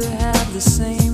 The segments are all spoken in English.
never have the same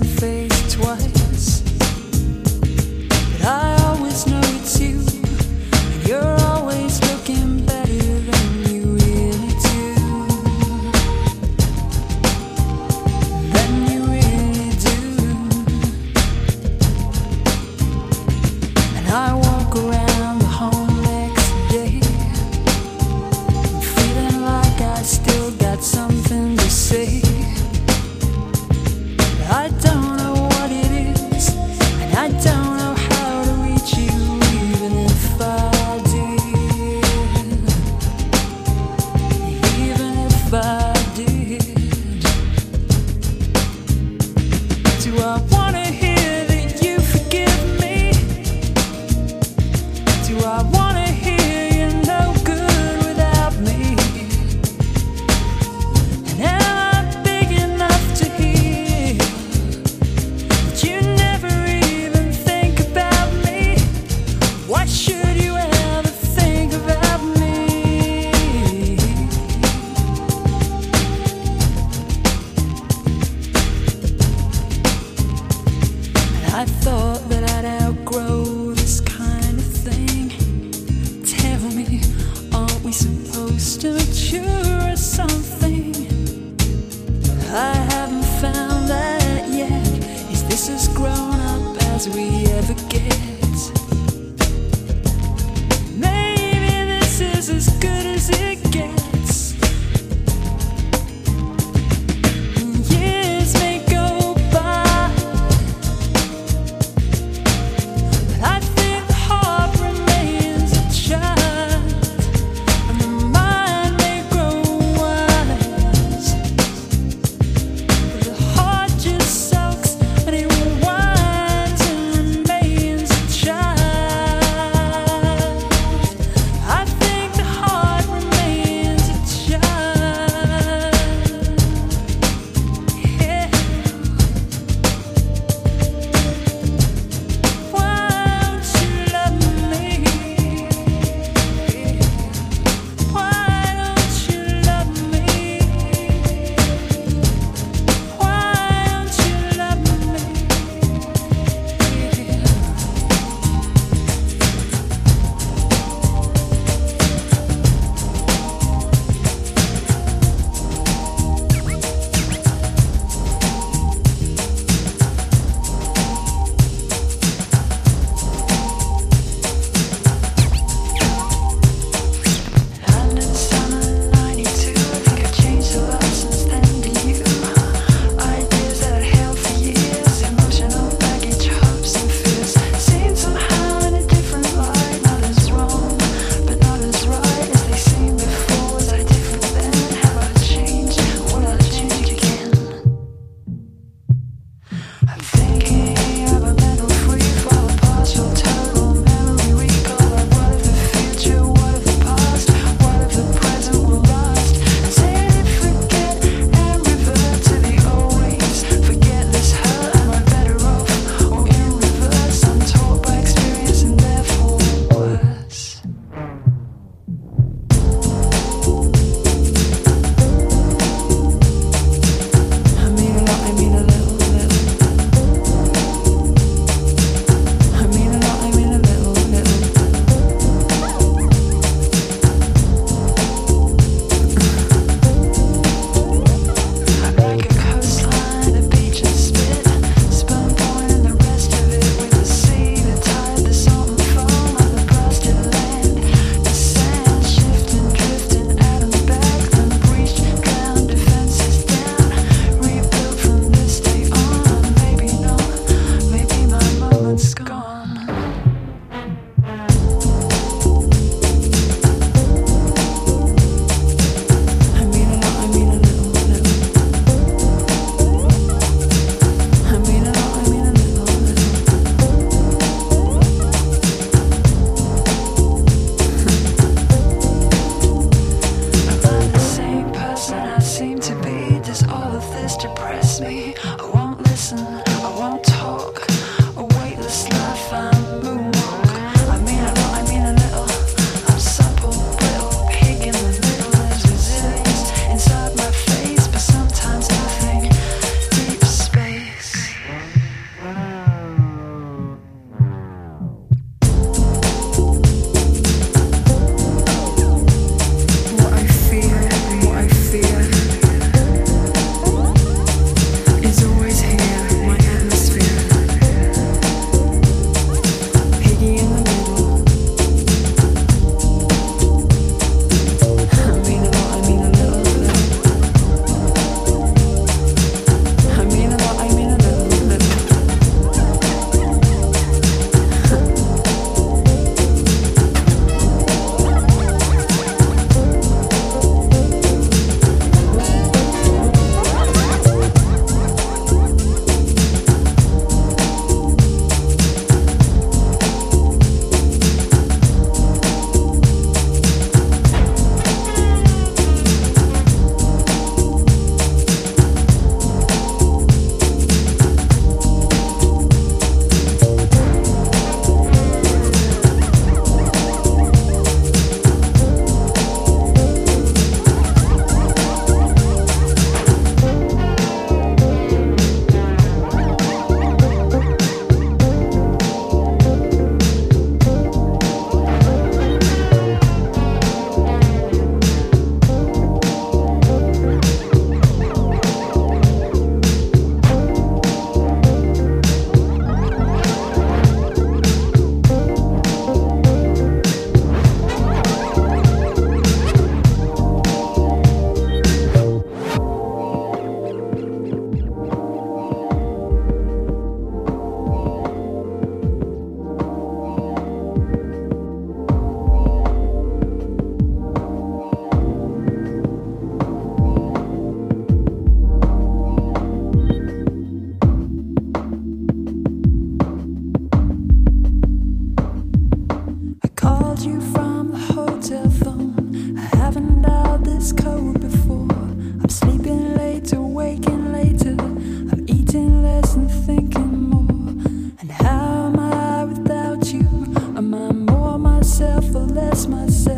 or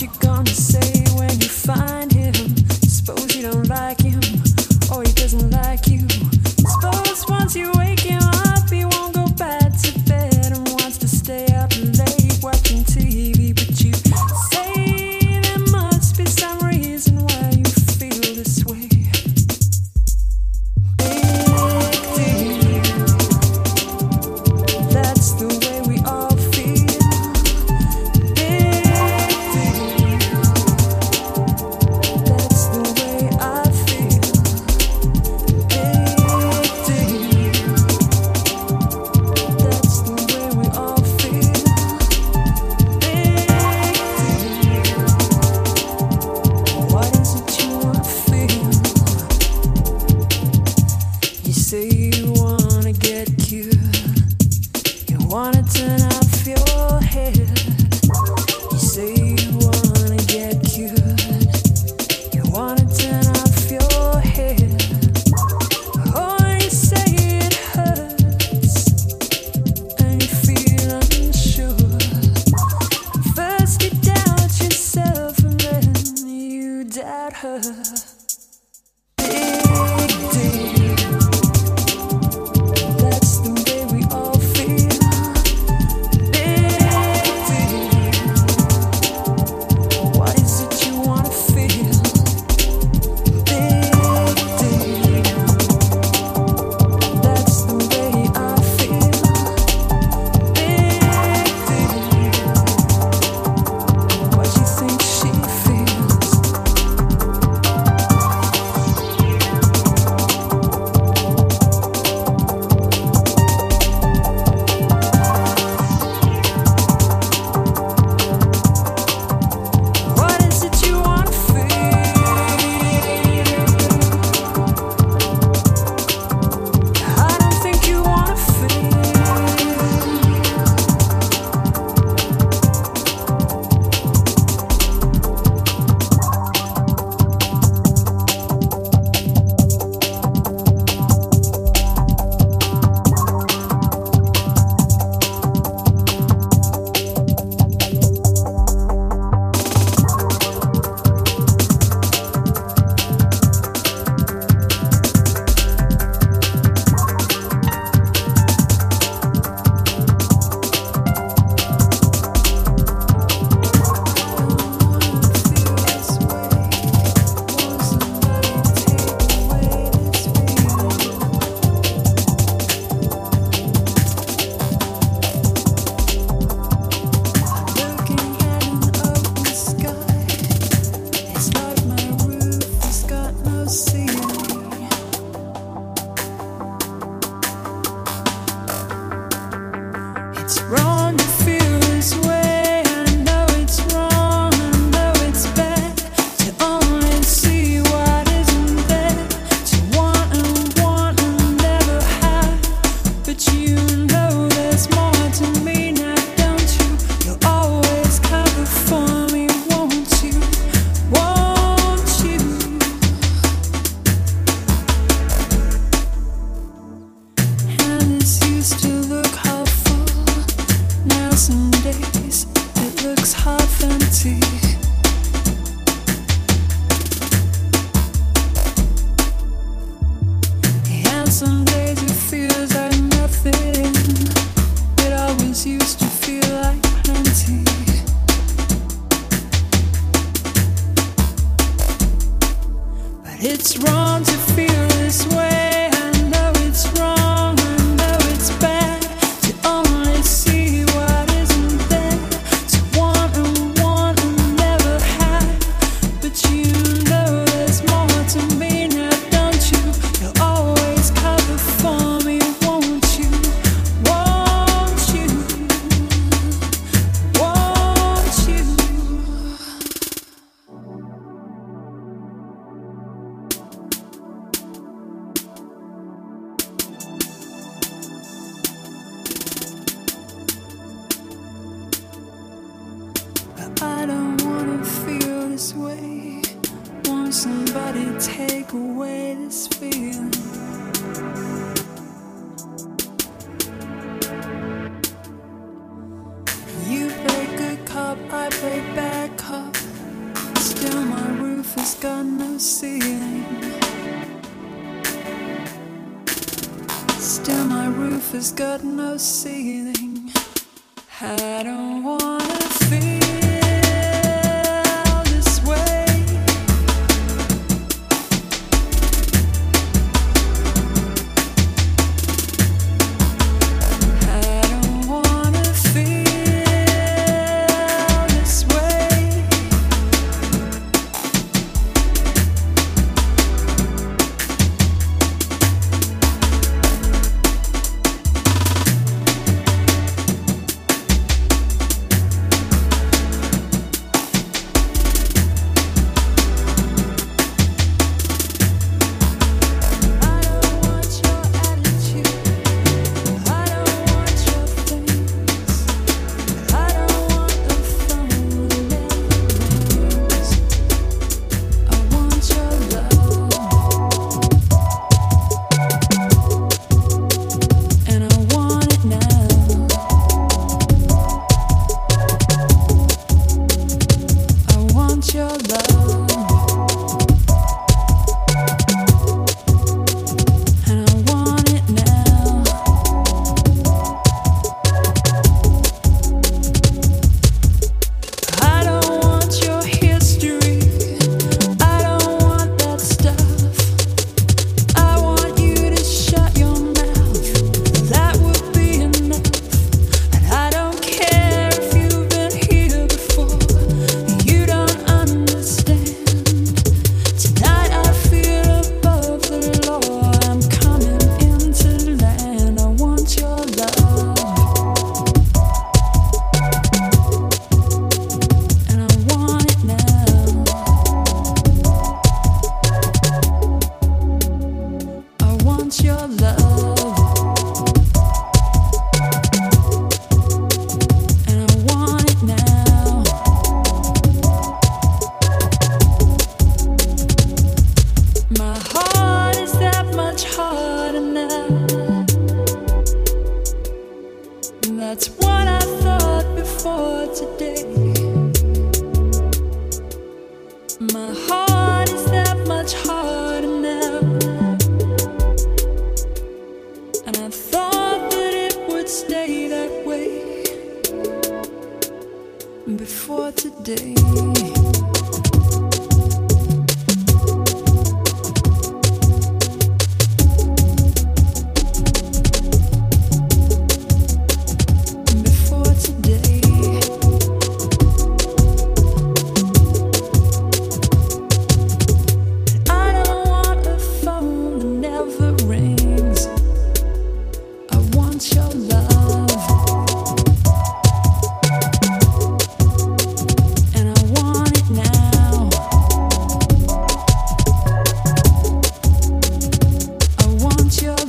you gonna say? Love.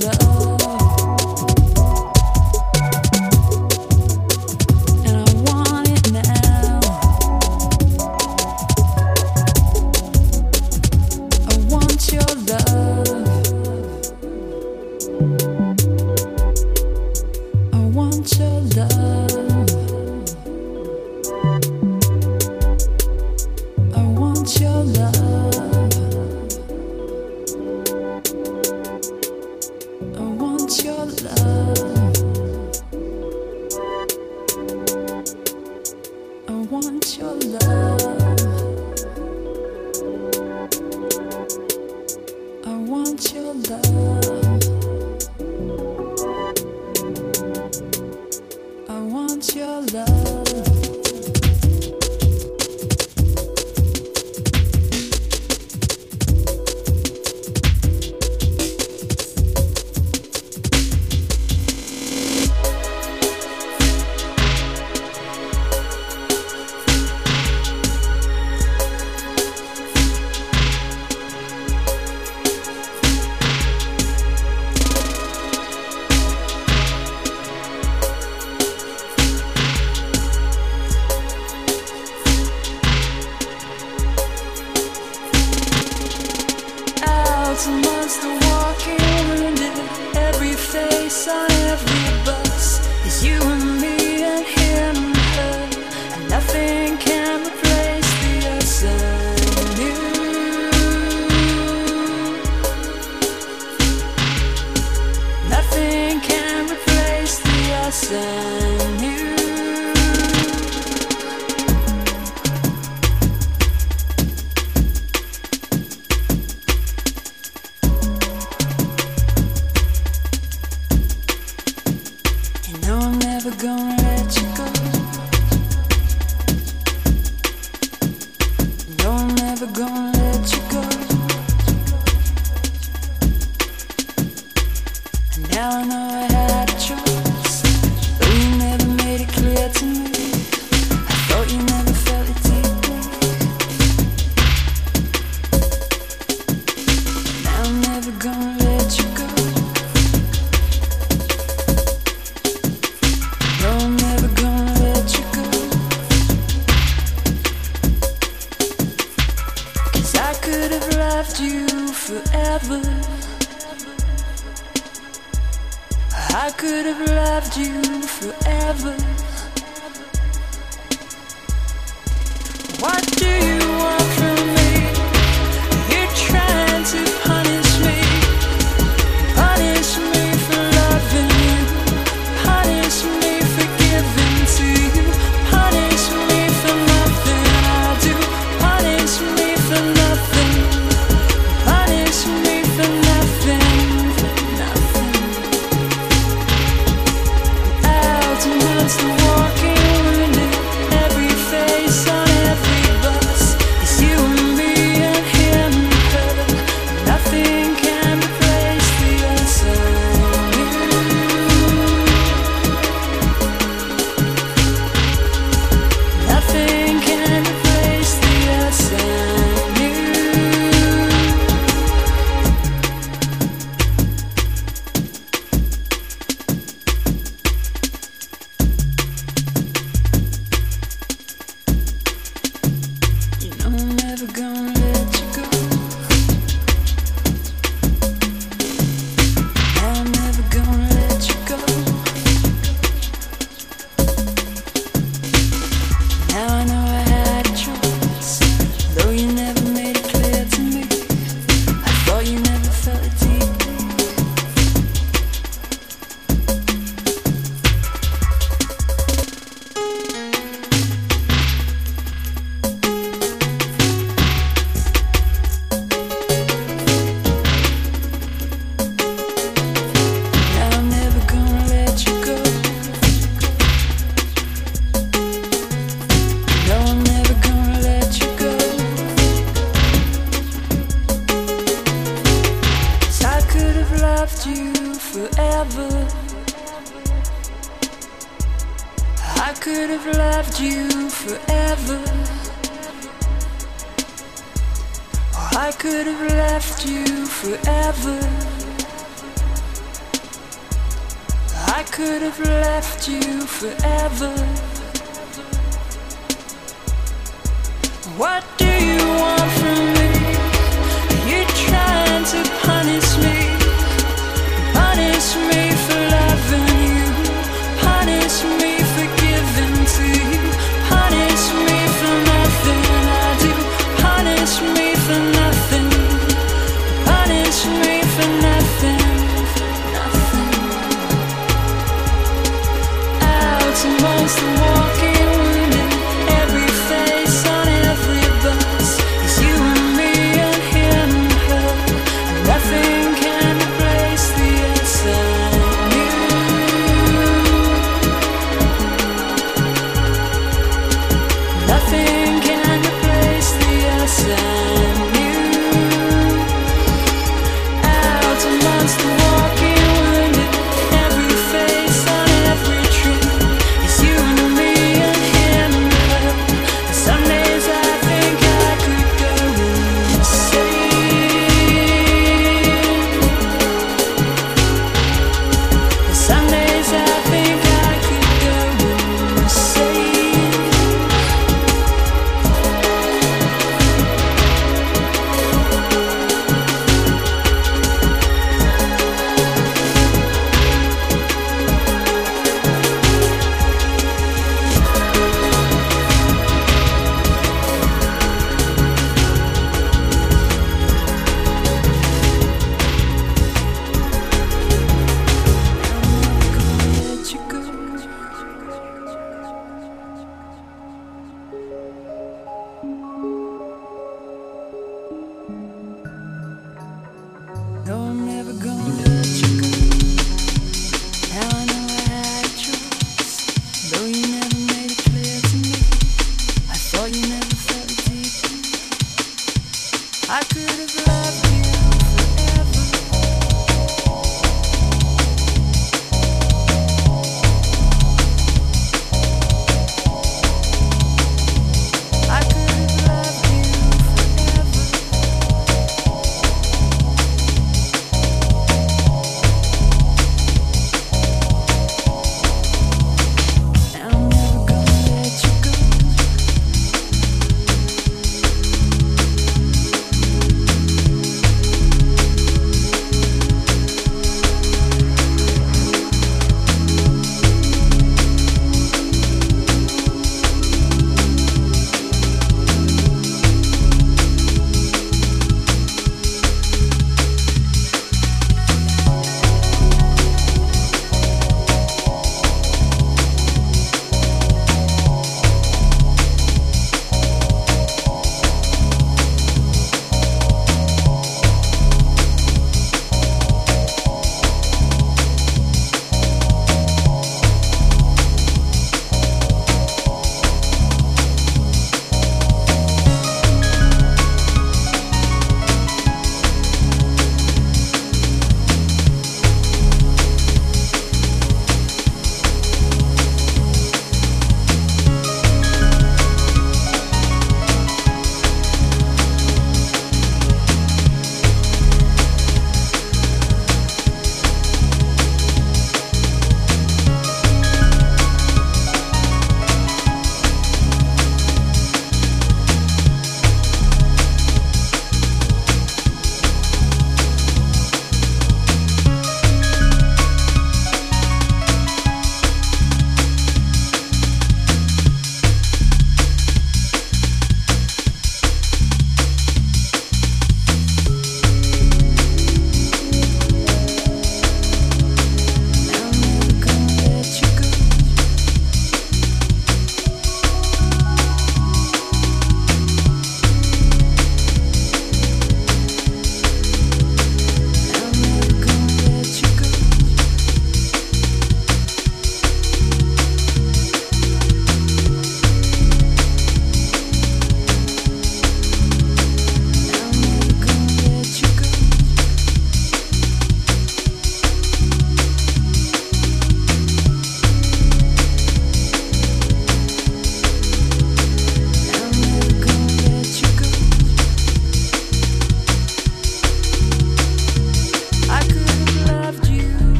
love.